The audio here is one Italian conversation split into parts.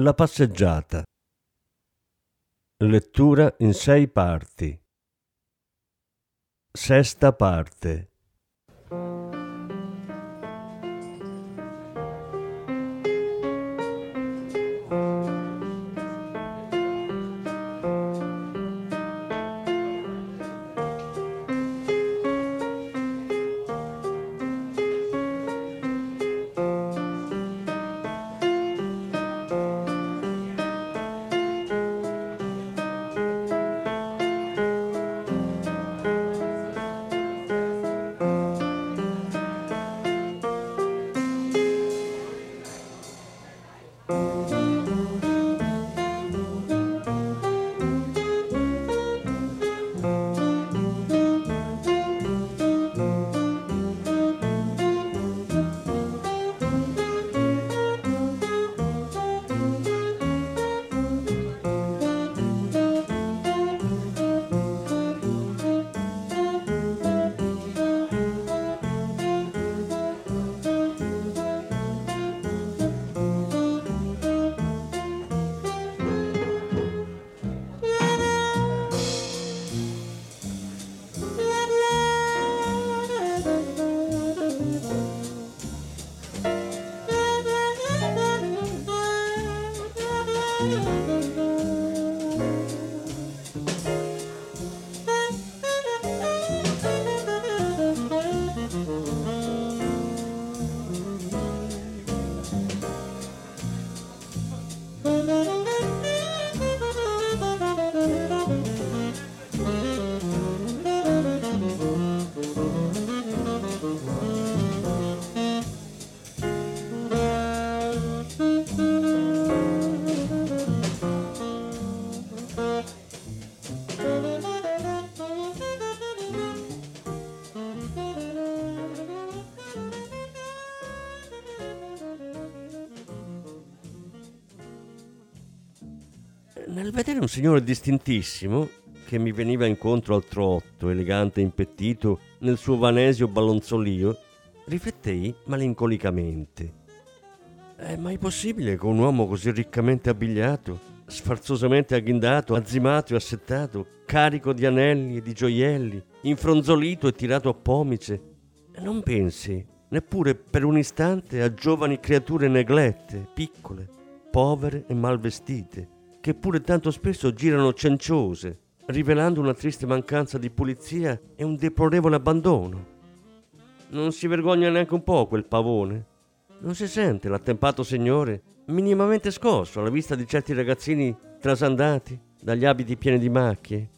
La passeggiata. Lettura in sei parti. Sesta parte. Nel vedere un signore distintissimo che mi veniva incontro al trotto, elegante e impettito, nel suo vanesio ballonzolio, riflettei malinconicamente. È mai possibile che un uomo così riccamente abbigliato, sfarzosamente agghindato, azzimato e assettato, carico di anelli e di gioielli, infronzolito e tirato a pomice, non pensi neppure per un istante a giovani creature neglette, piccole, povere e mal vestite, che pure tanto spesso girano cenciose, rivelando una triste mancanza di pulizia e un deplorevole abbandono. Non si vergogna neanche un po' quel pavone? Non si sente l'attempato signore minimamente scosso alla vista di certi ragazzini trasandati dagli abiti pieni di macchie?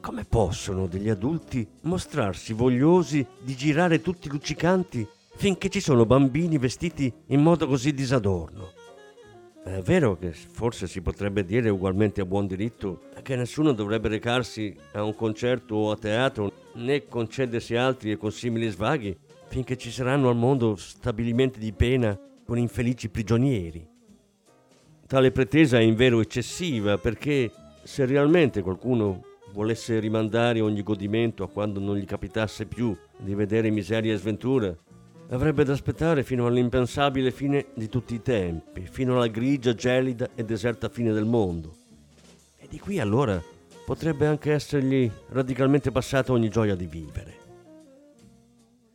Come possono degli adulti mostrarsi vogliosi di girare tutti luccicanti finché ci sono bambini vestiti in modo così disadorno? È vero che forse si potrebbe dire ugualmente a buon diritto che nessuno dovrebbe recarsi a un concerto o a teatro né concedersi altri e consimili svaghi finché ci saranno al mondo stabilimenti di pena con infelici prigionieri. Tale pretesa è invero eccessiva perché se realmente qualcuno volesse rimandare ogni godimento a quando non gli capitasse più di vedere miseria e sventura, avrebbe da aspettare fino all'impensabile fine di tutti i tempi, fino alla grigia, gelida e deserta fine del mondo. E di qui allora potrebbe anche essergli radicalmente passata ogni gioia di vivere.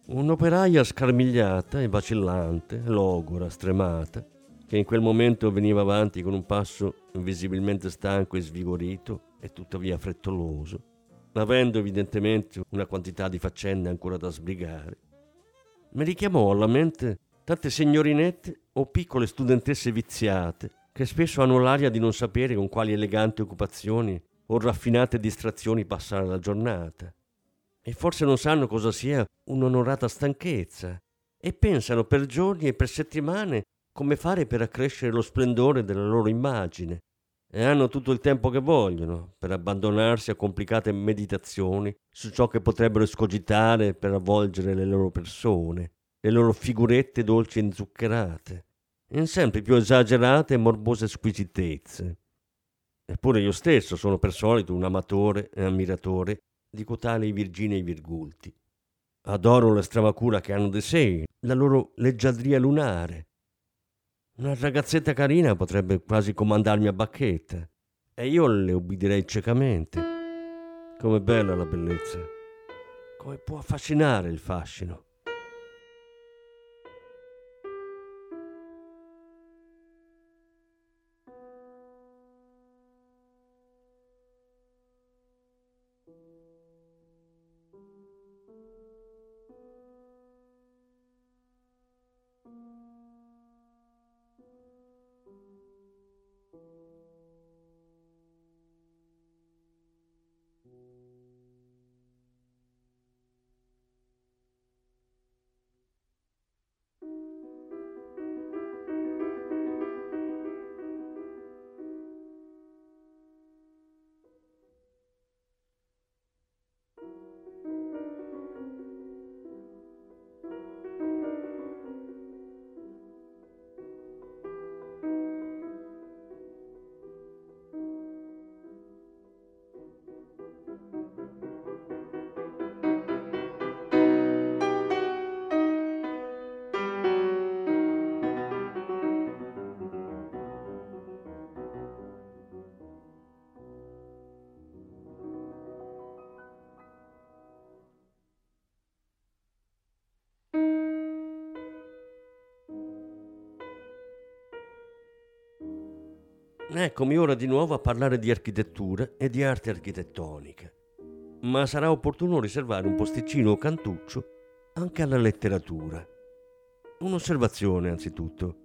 Un'operaia scarmigliata e vacillante, logora, stremata, che in quel momento veniva avanti con un passo visibilmente stanco e svigorito e tuttavia frettoloso, avendo evidentemente una quantità di faccende ancora da sbrigare, mi richiamò alla mente tante signorinette o piccole studentesse viziate che spesso hanno l'aria di non sapere con quali eleganti occupazioni o raffinate distrazioni passare la giornata. E forse non sanno cosa sia un'onorata stanchezza e pensano per giorni e per settimane come fare per accrescere lo splendore della loro immagine e hanno tutto il tempo che vogliono per abbandonarsi a complicate meditazioni su ciò che potrebbero escogitare per avvolgere le loro persone, le loro figurette dolci e zuccherate, in sempre più esagerate e morbose squisitezze. Eppure io stesso sono per solito un amatore e ammiratore di cotali Virginei Virgulti. Adoro la stravacura che hanno di sé, la loro leggiadria lunare. Una ragazzetta carina potrebbe quasi comandarmi a bacchetta e io le ubbidirei ciecamente. Com'è bella la bellezza, come può affascinare il fascino. Eccomi ora di nuovo a parlare di architettura e di arte architettonica. Ma sarà opportuno riservare un posticino o cantuccio anche alla letteratura. Un'osservazione anzitutto.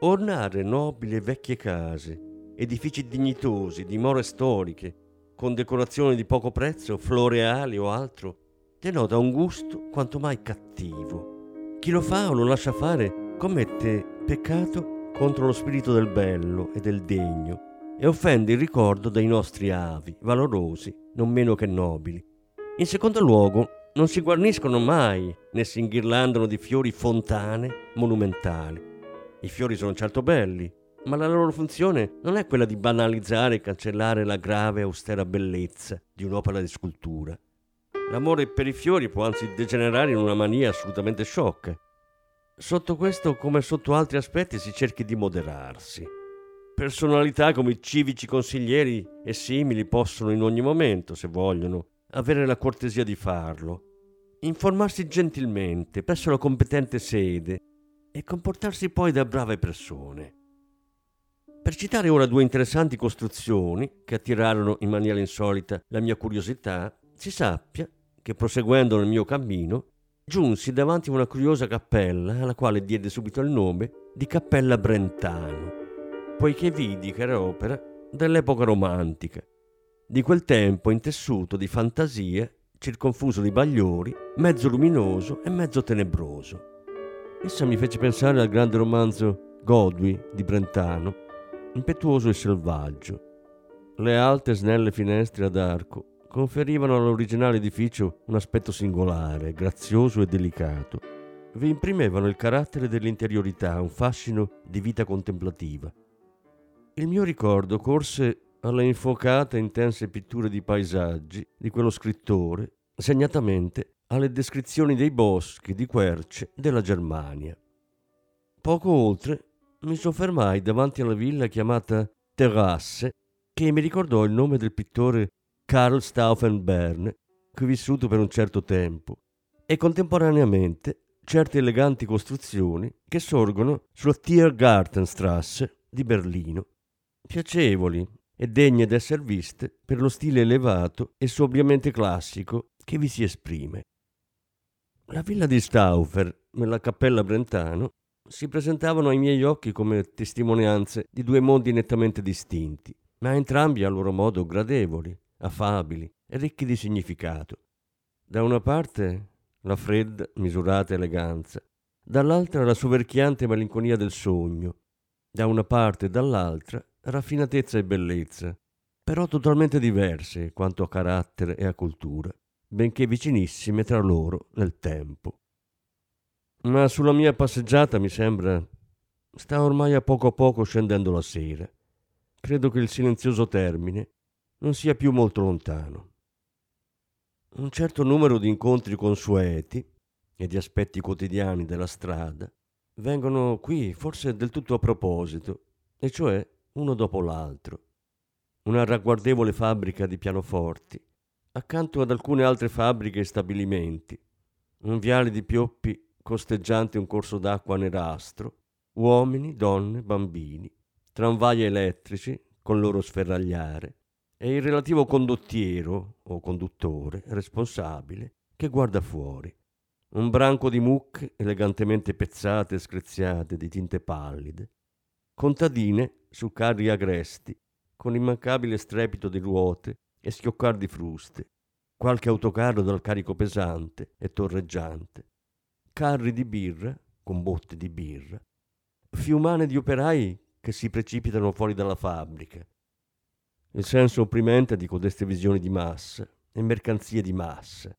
Ornare nobili e vecchie case, edifici dignitosi, dimore storiche, con decorazioni di poco prezzo, floreali o altro, denota un gusto quanto mai cattivo. Chi lo fa o lo lascia fare commette peccato contro lo spirito del bello e del degno e offende il ricordo dei nostri avi, valorosi, non meno che nobili. In secondo luogo, non si guarniscono mai né si inghirlandano di fiori fontane monumentali. I fiori sono certo belli, ma la loro funzione non è quella di banalizzare e cancellare la grave e austera bellezza di un'opera di scultura. L'amore per i fiori può anzi degenerare in una mania assolutamente sciocca Sotto questo, come sotto altri aspetti, si cerchi di moderarsi. Personalità come i civici consiglieri e simili possono in ogni momento, se vogliono, avere la cortesia di farlo, informarsi gentilmente presso la competente sede e comportarsi poi da brave persone. Per citare ora due interessanti costruzioni che attirarono in maniera insolita la mia curiosità, si sappia che proseguendo nel mio cammino giunsi davanti a una curiosa cappella alla quale diede subito il nome di Cappella Brentano, poiché vidi che era opera dell'epoca romantica, di quel tempo intessuto di fantasia, circonfuso di bagliori, mezzo luminoso e mezzo tenebroso. Essa mi fece pensare al grande romanzo Godwi di Brentano, impetuoso e selvaggio. Le alte snelle finestre ad arco conferivano all'originale edificio un aspetto singolare, grazioso e delicato. Vi imprimevano il carattere dell'interiorità, un fascino di vita contemplativa. Il mio ricordo corse alle infuocate e intense pitture di paesaggi di quello scrittore, segnatamente alle descrizioni dei boschi di querce della Germania. Poco oltre mi soffermai davanti alla villa chiamata Terrasse, che mi ricordò il nome del pittore Karl Stauffenbern, qui vissuto per un certo tempo, e contemporaneamente certe eleganti costruzioni che sorgono sulla Tiergartenstrasse di Berlino, piacevoli e degne d'essere viste per lo stile elevato e sobriamente classico che vi si esprime. La villa di Stauffer e la cappella Brentano si presentavano ai miei occhi come testimonianze di due mondi nettamente distinti, ma entrambi a loro modo gradevoli, affabili e ricchi di significato. Da una parte la fredda, misurata eleganza, dall'altra la soverchiante malinconia del sogno, da una parte e dall'altra raffinatezza e bellezza, però totalmente diverse quanto a carattere e a cultura, benché vicinissime tra loro nel tempo. Ma sulla mia passeggiata mi sembra sta ormai a poco a poco scendendo la sera. Credo che il silenzioso termine non sia più molto lontano. Un certo numero di incontri consueti e di aspetti quotidiani della strada vengono qui forse del tutto a proposito, e cioè uno dopo l'altro. Una ragguardevole fabbrica di pianoforti, accanto ad alcune altre fabbriche e stabilimenti, un viale di pioppi costeggiante un corso d'acqua nerastro, uomini, donne, bambini, tramvai elettrici con loro sferragliare e il relativo condottiero o conduttore responsabile che guarda fuori. Un branco di mucche elegantemente pezzate e screziate di tinte pallide, contadine su carri agresti con immancabile strepito di ruote e schioccar di fruste, qualche autocarro dal carico pesante e torreggiante, carri di birra con botte di birra, fiumane di operai che si precipitano fuori dalla fabbrica. Il senso opprimente di codeste visioni di massa e mercanzie di massa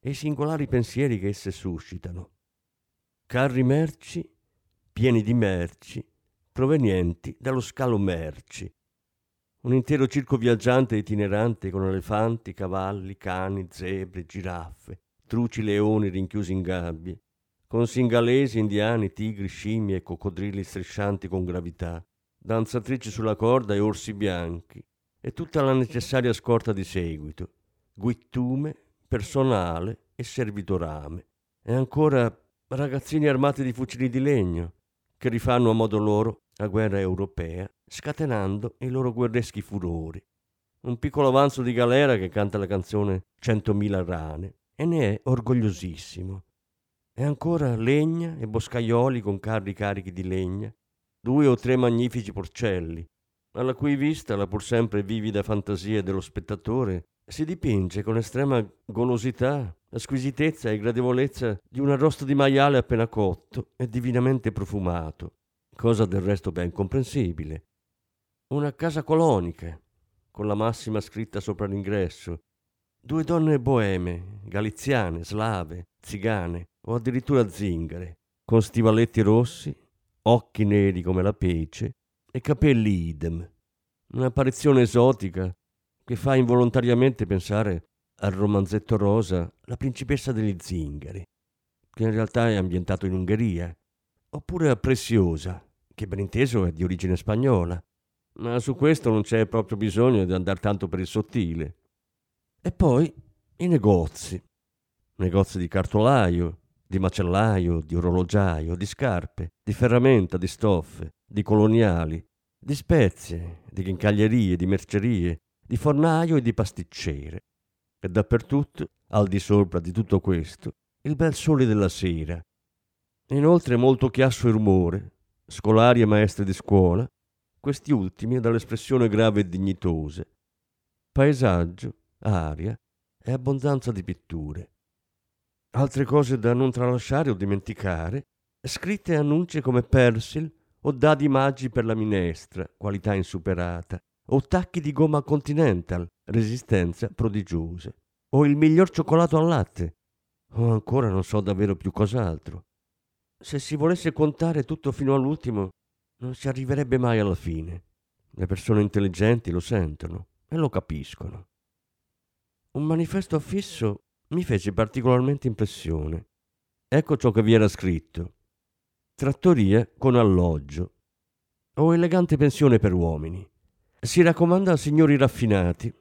e i singolari pensieri che esse suscitano. Carri merci pieni di merci provenienti dallo scalo merci. Un intero circo viaggiante itinerante con elefanti, cavalli, cani, zebre, giraffe, truci leoni rinchiusi in gabbie, con singalesi, indiani, tigri, scimmie e coccodrilli striscianti con gravità, danzatrici sulla corda e orsi bianchi, e tutta la necessaria scorta di seguito, guittume, personale e servitorame, e ancora ragazzini armati di fucili di legno, che rifanno a modo loro la guerra europea, scatenando i loro guerreschi furori. Un piccolo avanzo di galera che canta la canzone Centomila rane e ne è orgogliosissimo. E ancora legna e boscaioli con carri carichi di legna, due o tre magnifici porcelli, alla cui vista la pur sempre vivida fantasia dello spettatore si dipinge con estrema golosità, la squisitezza e gradevolezza di un arrosto di maiale appena cotto e divinamente profumato, cosa del resto ben comprensibile. Una casa colonica, con la massima scritta sopra l'ingresso, due donne boeme, galiziane, slave, zigane, o addirittura zingare, con stivaletti rossi, occhi neri come la pece e capelli idem. Un'apparizione esotica che fa involontariamente pensare al romanzetto rosa La principessa degli zingari, che in realtà è ambientato in Ungheria, oppure a Preziosa, che ben inteso è di origine spagnola, ma su questo non c'è proprio bisogno di andare tanto per il sottile. E poi i negozi, negozi di cartolaio, di macellaio, di orologiaio, di scarpe, di ferramenta, di stoffe, di coloniali, di spezie, di chincaglierie, di mercerie, di fornaio e di pasticcere. E dappertutto, al di sopra di tutto questo, il bel sole della sera. Inoltre molto chiasso e rumore, scolari e maestre di scuola, questi ultimi dall'espressione grave e dignitose. Paesaggio, aria e abbondanza di pitture. Altre cose da non tralasciare o dimenticare, scritte annunci come Persil o dadi maggi per la minestra, qualità insuperata, o tacchi di gomma Continental, resistenza prodigiosa, o il miglior cioccolato al latte, o ancora non so davvero più cos'altro. Se si volesse contare tutto fino all'ultimo, non si arriverebbe mai alla fine. Le persone intelligenti lo sentono e lo capiscono. Un manifesto affisso mi fece particolarmente impressione. Ecco ciò che vi era scritto. Trattoria con alloggio o elegante pensione per uomini. Si raccomanda a signori raffinati,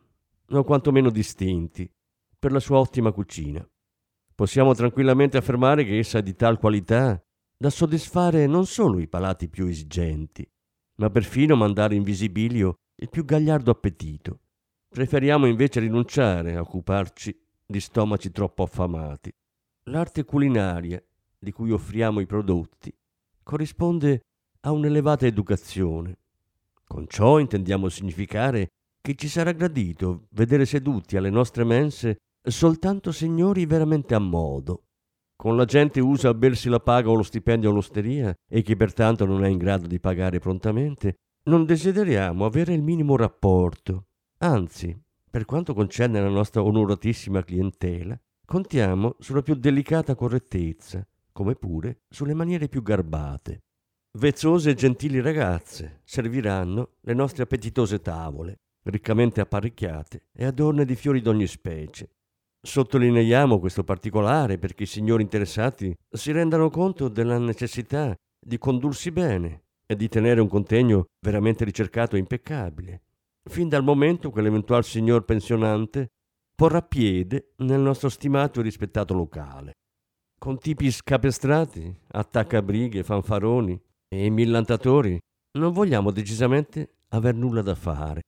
o quantomeno distinti, per la sua ottima cucina. Possiamo tranquillamente affermare che essa è di tal qualità da soddisfare non solo i palati più esigenti, ma perfino mandare in visibilio il più gagliardo appetito. Preferiamo invece rinunciare a occuparci di stomaci troppo affamati. L'arte culinaria di cui offriamo i prodotti corrisponde a un'elevata educazione. Con ciò intendiamo significare che ci sarà gradito vedere seduti alle nostre mense soltanto signori veramente a modo, con la gente usa a bersi la paga o lo stipendio all'osteria e che pertanto non è in grado di pagare prontamente, non desideriamo avere il minimo rapporto. Anzi, per quanto concerne la nostra onoratissima clientela, contiamo sulla più delicata correttezza, come pure sulle maniere più garbate. Vezzose e gentili ragazze serviranno le nostre appetitose tavole, riccamente apparecchiate e adorne di fiori d'ogni specie. Sottolineiamo questo particolare perché i signori interessati si rendano conto della necessità di condursi bene e di tenere un contegno veramente ricercato e impeccabile, fin dal momento che l'eventual signor pensionante porrà piede nel nostro stimato e rispettato locale. Con tipi scapestrati, attaccabrighe, fanfaroni e millantatori non vogliamo decisamente aver nulla da fare.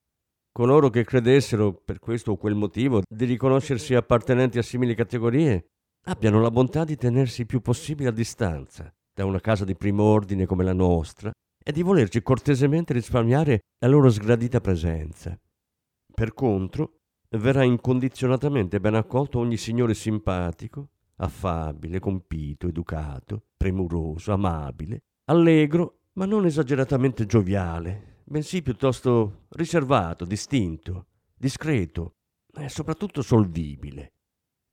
Coloro che credessero, per questo o quel motivo, di riconoscersi appartenenti a simili categorie, abbiano la bontà di tenersi il più possibile a distanza da una casa di primo ordine come la nostra e di volerci cortesemente risparmiare la loro sgradita presenza. Per contro, verrà incondizionatamente ben accolto ogni signore simpatico, affabile, compito, educato, premuroso, amabile, allegro, ma non esageratamente gioviale, bensì piuttosto riservato, distinto, discreto e soprattutto solvibile.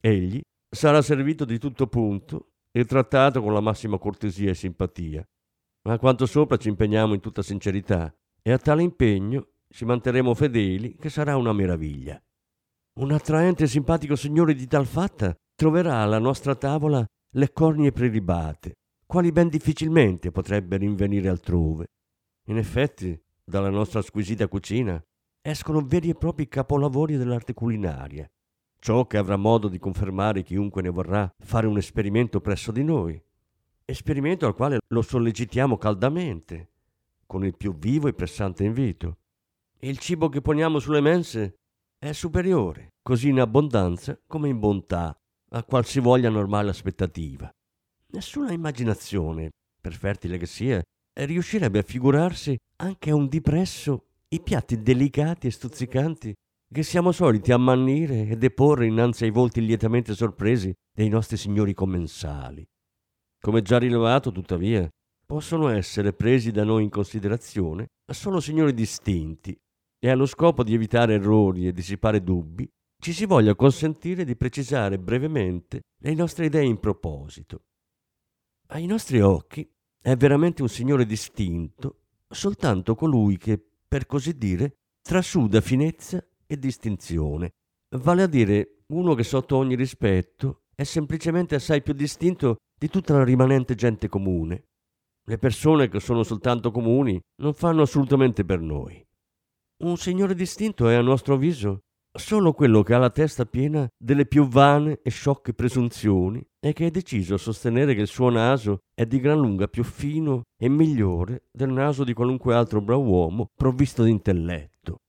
Egli sarà servito di tutto punto e trattato con la massima cortesia e simpatia. Ma quanto sopra ci impegniamo in tutta sincerità e a tale impegno ci manterremo fedeli che sarà una meraviglia. Un attraente e simpatico signore di tal fatta troverà alla nostra tavola le cornie prelibate, quali ben difficilmente potrebbe rinvenire altrove. In effetti, dalla nostra squisita cucina escono veri e propri capolavori dell'arte culinaria, ciò che avrà modo di confermare chiunque ne vorrà fare un esperimento presso di noi, esperimento al quale lo sollecitiamo caldamente, con il più vivo e pressante invito. Il cibo che poniamo sulle mense è superiore, così in abbondanza come in bontà, a qualsivoglia normale aspettativa. Nessuna immaginazione, per fertile che sia, riuscirebbe a figurarsi anche a un dipresso i piatti delicati e stuzzicanti che siamo soliti ammannire e deporre innanzi ai volti lietamente sorpresi dei nostri signori commensali. Come già rilevato, tuttavia, possono essere presi da noi in considerazione solo signori distinti e allo scopo di evitare errori e dissipare dubbi, ci si voglia consentire di precisare brevemente le nostre idee in proposito. Ai nostri occhi è veramente un signore distinto soltanto colui che, per così dire, trasuda finezza e distinzione, vale a dire uno che sotto ogni rispetto è semplicemente assai più distinto di tutta la rimanente gente comune. Le persone che sono soltanto comuni non fanno assolutamente per noi. Un signore distinto è, a nostro avviso, solo quello che ha la testa piena delle più vane e sciocche presunzioni e che è deciso a sostenere che il suo naso è di gran lunga più fino e migliore del naso di qualunque altro brav'uomo provvisto di intelletto.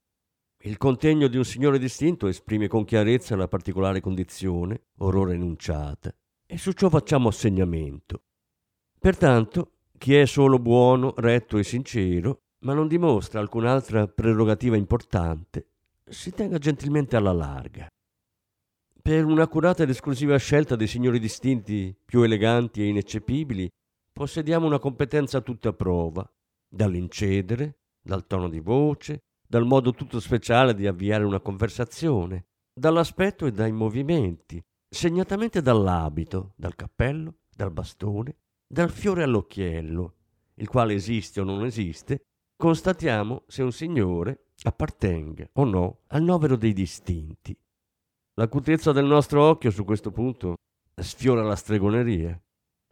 Il contegno di un signore distinto esprime con chiarezza la particolare condizione, orora enunciata, e su ciò facciamo assegnamento. Pertanto, chi è solo buono, retto e sincero, ma non dimostra alcun'altra prerogativa importante, si tenga gentilmente alla larga. Per un'accurata ed esclusiva scelta dei signori distinti più eleganti e ineccepibili, possediamo una competenza tutta a prova, dall'incedere, dal tono di voce, dal modo tutto speciale di avviare una conversazione, dall'aspetto e dai movimenti, segnatamente dall'abito, dal cappello, dal bastone, dal fiore all'occhiello, il quale esiste o non esiste, constatiamo se un signore appartenga o no al novero dei distinti. L'acutezza del nostro occhio su questo punto sfiora la stregoneria,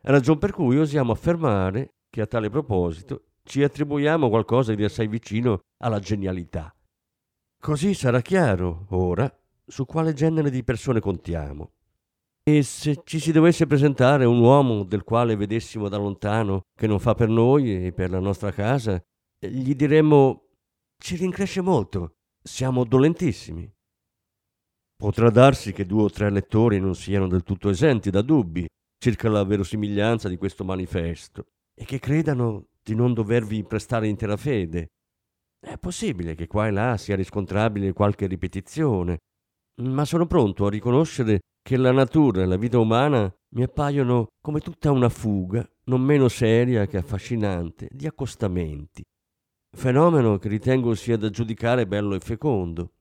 ragion per cui osiamo affermare che a tale proposito ci attribuiamo qualcosa di assai vicino alla genialità. Così sarà chiaro, ora, su quale genere di persone contiamo. E se ci si dovesse presentare un uomo del quale vedessimo da lontano che non fa per noi e per la nostra casa, gli diremmo ci rincresce molto, siamo dolentissimi. Potrà darsi che due o tre lettori non siano del tutto esenti da dubbi circa la verosimiglianza di questo manifesto e che credano di non dovervi prestare intera fede. È possibile che qua e là sia riscontrabile qualche ripetizione, ma sono pronto a riconoscere che la natura e la vita umana mi appaiono come tutta una fuga, non meno seria che affascinante, di accostamenti. Fenomeno che ritengo sia da giudicare bello e fecondo.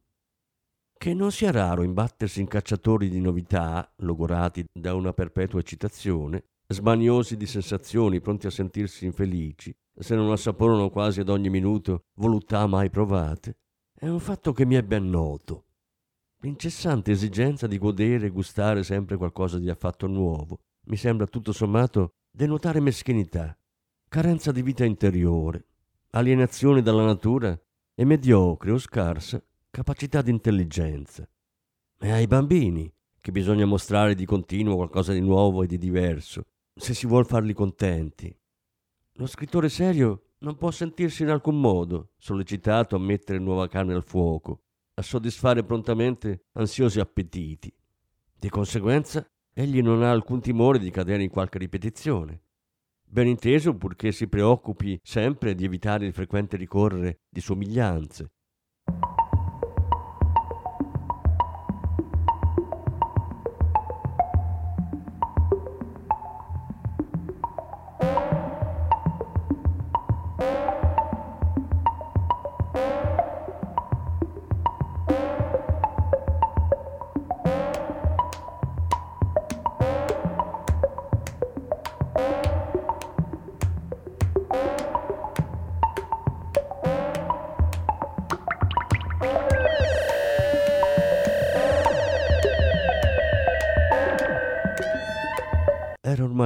Che non sia raro imbattersi in cacciatori di novità, logorati da una perpetua eccitazione, smaniosi di sensazioni, pronti a sentirsi infelici, se non assaporano quasi ad ogni minuto voluttà mai provate, è un fatto che mi è ben noto. L'incessante esigenza di godere e gustare sempre qualcosa di affatto nuovo mi sembra tutto sommato denotare meschinità, carenza di vita interiore, alienazione dalla natura e mediocre o scarsa capacità di intelligenza. È ai bambini che bisogna mostrare di continuo qualcosa di nuovo e di diverso, se si vuol farli contenti. Lo scrittore serio non può sentirsi in alcun modo sollecitato a mettere nuova carne al fuoco, a soddisfare prontamente ansiosi appetiti. Di conseguenza, egli non ha alcun timore di cadere in qualche ripetizione. Ben inteso purché si preoccupi sempre di evitare il frequente ricorrere di somiglianze.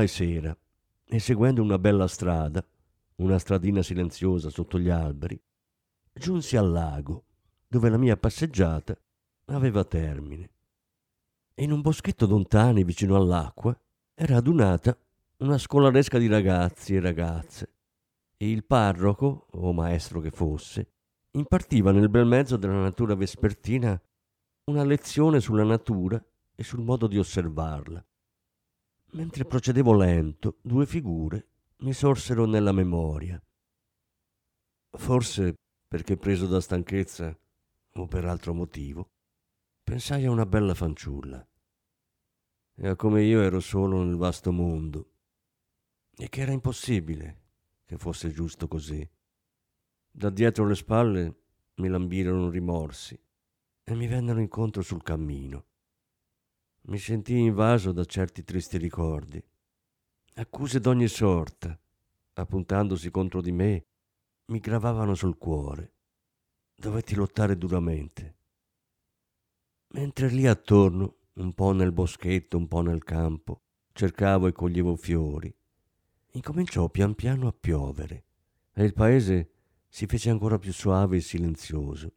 Ormai sera e seguendo una bella strada, una stradina silenziosa sotto gli alberi, giunsi al lago dove la mia passeggiata aveva termine. In un boschetto lontano vicino all'acqua era adunata una scolaresca di ragazzi e ragazze e il parroco, o maestro che fosse, impartiva nel bel mezzo della natura vespertina una lezione sulla natura e sul modo di osservarla. Mentre procedevo lento, due figure mi sorsero nella memoria. Forse perché preso da stanchezza o per altro motivo, pensai a una bella fanciulla e a come io ero solo nel vasto mondo e che era impossibile che fosse giusto così. Da dietro le spalle mi lambirono rimorsi e mi vennero incontro sul cammino. Mi sentii invaso da certi tristi ricordi. Accuse d'ogni sorta, appuntandosi contro di me, mi gravavano sul cuore. Dovetti lottare duramente. Mentre lì attorno, un po' nel boschetto, un po' nel campo, cercavo e coglievo fiori, incominciò pian piano a piovere e il paese si fece ancora più suave e silenzioso.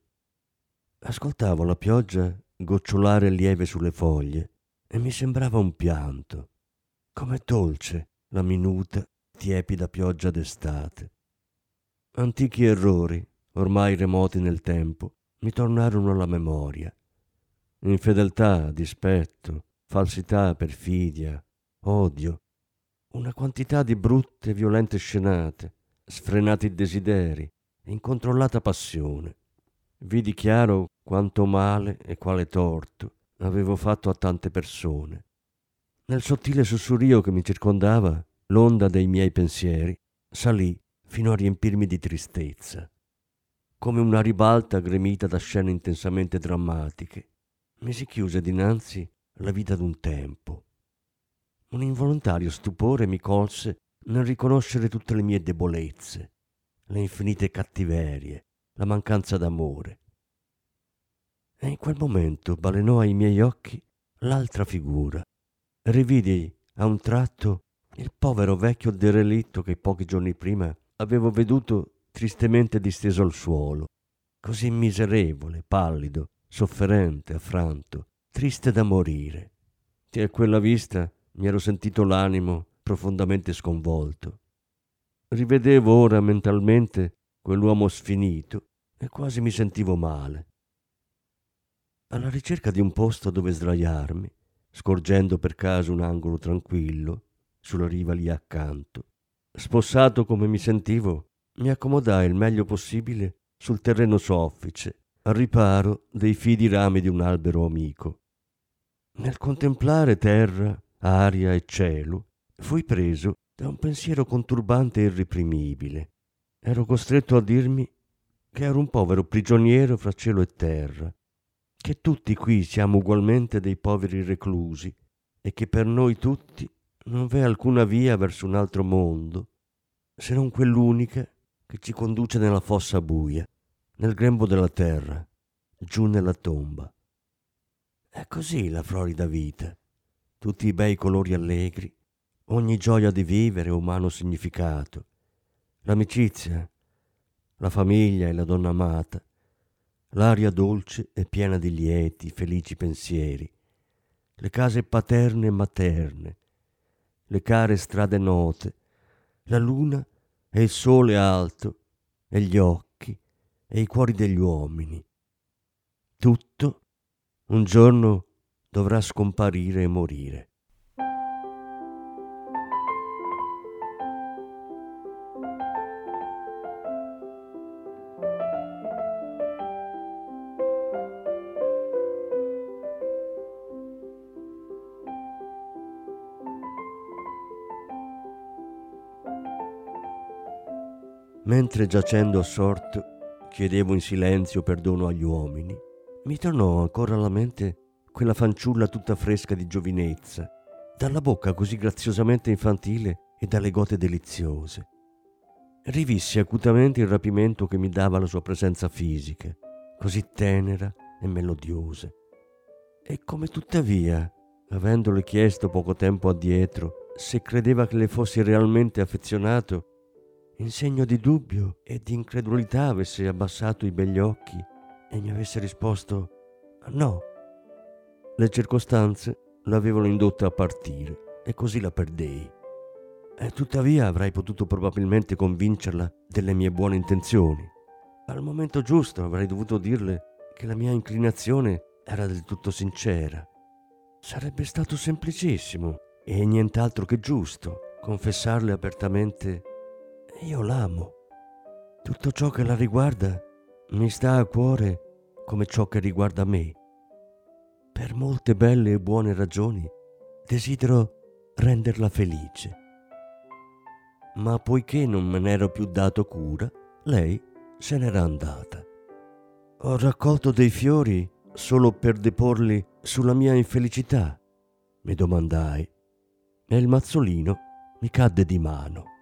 Ascoltavo la pioggia gocciolare lieve sulle foglie e mi sembrava un pianto. Com'è dolce la minuta, tiepida pioggia d'estate. Antichi errori, ormai remoti nel tempo, mi tornarono alla memoria. Infedeltà, dispetto, falsità, perfidia, odio, una quantità di brutte e violente scenate, sfrenati desideri, incontrollata passione. Vidi chiaro quanto male e quale torto avevo fatto a tante persone. Nel sottile sussurrio che mi circondava, l'onda dei miei pensieri salì fino a riempirmi di tristezza. Come una ribalta gremita da scene intensamente drammatiche, mi si chiuse dinanzi la vita d'un tempo. Un involontario stupore mi colse nel riconoscere tutte le mie debolezze, le infinite cattiverie, la mancanza d'amore. E in quel momento balenò ai miei occhi l'altra figura. Rividi a un tratto il povero vecchio derelitto che pochi giorni prima avevo veduto tristemente disteso al suolo, così miserevole, pallido, sofferente, affranto, triste da morire. E a quella vista mi ero sentito l'animo profondamente sconvolto. Rivedevo ora mentalmente quell'uomo sfinito e quasi mi sentivo male alla ricerca di un posto dove sdraiarmi, scorgendo per caso un angolo tranquillo sulla riva lì accanto. Spossato come mi sentivo, mi accomodai il meglio possibile sul terreno soffice, al riparo dei fidi rami di un albero amico. Nel contemplare terra, aria e cielo, fui preso da un pensiero conturbante e irreprimibile. Ero costretto a dirmi che ero un povero prigioniero fra cielo e terra, che tutti qui siamo ugualmente dei poveri reclusi e che per noi tutti non v'è alcuna via verso un altro mondo, se non quell'unica che ci conduce nella fossa buia, nel grembo della terra, giù nella tomba. È così la florida vita, tutti i bei colori allegri, ogni gioia di vivere umano significato, l'amicizia, la famiglia e la donna amata, l'aria dolce e piena di lieti, felici pensieri, le case paterne e materne, le care strade note, la luna e il sole alto, e gli occhi e i cuori degli uomini. Tutto un giorno dovrà scomparire e morire. Mentre giacendo assorto chiedevo in silenzio perdono agli uomini, mi tornò ancora alla mente quella fanciulla tutta fresca di giovinezza, dalla bocca così graziosamente infantile e dalle gote deliziose. Rivissi acutamente il rapimento che mi dava la sua presenza fisica, così tenera e melodiosa. E come tuttavia, avendole chiesto poco tempo addietro se credeva che le fossi realmente affezionato, in segno di dubbio e di incredulità avesse abbassato i begli occhi e mi avesse risposto no. Le circostanze l'avevano indotta a partire e così la perdei. E tuttavia avrei potuto probabilmente convincerla delle mie buone intenzioni. Al momento giusto avrei dovuto dirle che la mia inclinazione era del tutto sincera. Sarebbe stato semplicissimo e nient'altro che giusto confessarle apertamente io l'amo. Tutto ciò che la riguarda mi sta a cuore come ciò che riguarda me. Per molte belle e buone ragioni desidero renderla felice. Ma poiché non me n'ero più dato cura, lei se n'era andata. Ho raccolto dei fiori solo per deporli sulla mia infelicità, mi domandai, e il mazzolino mi cadde di mano.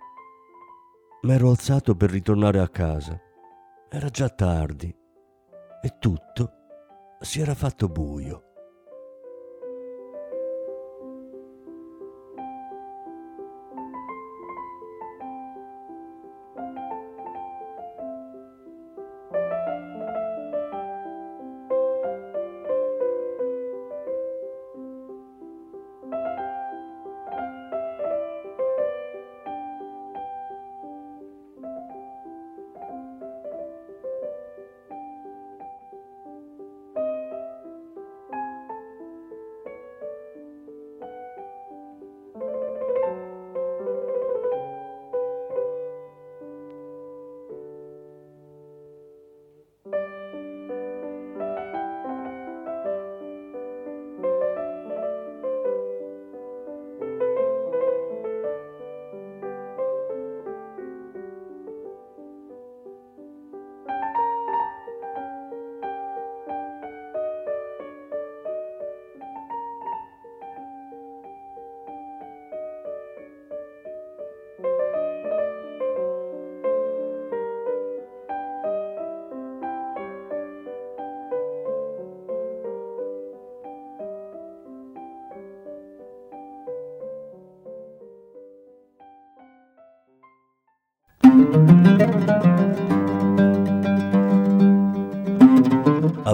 M'ero alzato per ritornare a casa. Era già tardi e tutto si era fatto buio.